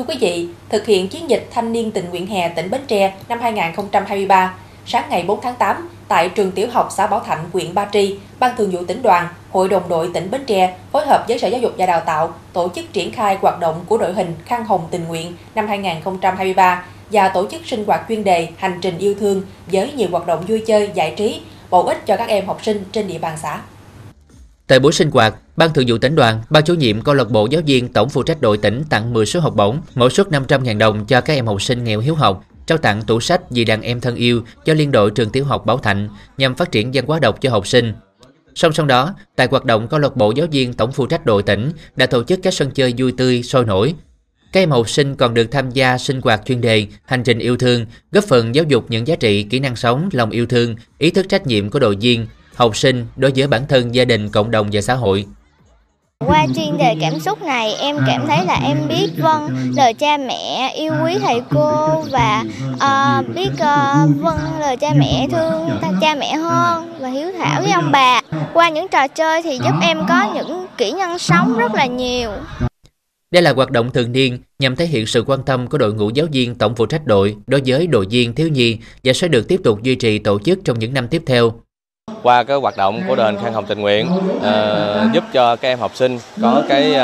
Thưa quý vị, thực hiện chiến dịch thanh niên tình nguyện hè tỉnh Bến Tre năm 2023, sáng ngày 4 tháng 8, tại trường tiểu học xã Bảo Thạnh, huyện Ba Tri, Ban Thường vụ tỉnh đoàn, Hội đồng đội tỉnh Bến Tre phối hợp với Sở Giáo dục và Đào tạo tổ chức triển khai hoạt động của đội hình khăn hồng tình nguyện năm 2023 và tổ chức sinh hoạt chuyên đề Hành trình yêu thương với nhiều hoạt động vui chơi, giải trí, bổ ích cho các em học sinh trên địa bàn xã. Tại buổi sinh hoạt, Ban Thường vụ tỉnh đoàn, Ban chủ nhiệm câu lạc bộ giáo viên tổng phụ trách đội tỉnh tặng 10 suất học bổng, mỗi suất 500.000 đồng cho các em học sinh nghèo hiếu học, trao tặng tủ sách vì đàn em thân yêu cho liên đội trường tiểu học Bảo Thạnh nhằm phát triển văn hóa đọc cho học sinh. Song song đó, tại hoạt động câu lạc bộ giáo viên tổng phụ trách đội tỉnh đã tổ chức các sân chơi vui tươi, sôi nổi. Các em học sinh còn được tham gia sinh hoạt chuyên đề, hành trình yêu thương, góp phần giáo dục những giá trị, kỹ năng sống, lòng yêu thương, ý thức trách nhiệm của đội viên, học sinh đối với bản thân, gia đình, cộng đồng và xã hội. Qua chuyên đề cảm xúc này, em cảm thấy là em biết vâng lời cha mẹ, yêu quý thầy cô và uh, biết uh, vâng lời cha mẹ thương cha mẹ hơn và hiếu thảo với ông bà. Qua những trò chơi thì giúp em có những kỹ năng sống rất là nhiều. Đây là hoạt động thường niên nhằm thể hiện sự quan tâm của đội ngũ giáo viên tổng phụ trách đội đối với đội viên thiếu nhi và sẽ được tiếp tục duy trì tổ chức trong những năm tiếp theo qua cái hoạt động của đền khang Hồng Tình Nguyện uh, giúp cho các em học sinh có cái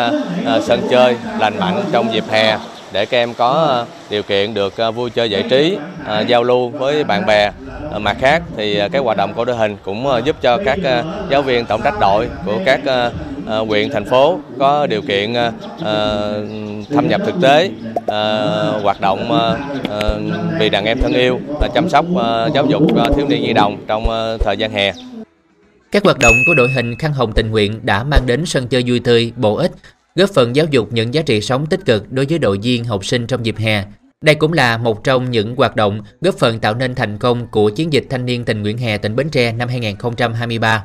uh, sân chơi lành mạnh trong dịp hè để các em có điều kiện được vui chơi giải trí, giao lưu với bạn bè. Mặt khác thì cái hoạt động của đội hình cũng giúp cho các giáo viên tổng trách đội của các huyện thành phố có điều kiện thâm nhập thực tế hoạt động vì đàn em thân yêu chăm sóc giáo dục thiếu niên nhi đồng trong thời gian hè. Các hoạt động của đội hình khăn hồng tình nguyện đã mang đến sân chơi vui tươi, bổ ích, góp phần giáo dục những giá trị sống tích cực đối với đội viên học sinh trong dịp hè. Đây cũng là một trong những hoạt động góp phần tạo nên thành công của chiến dịch thanh niên tình nguyện hè tỉnh Bến Tre năm 2023.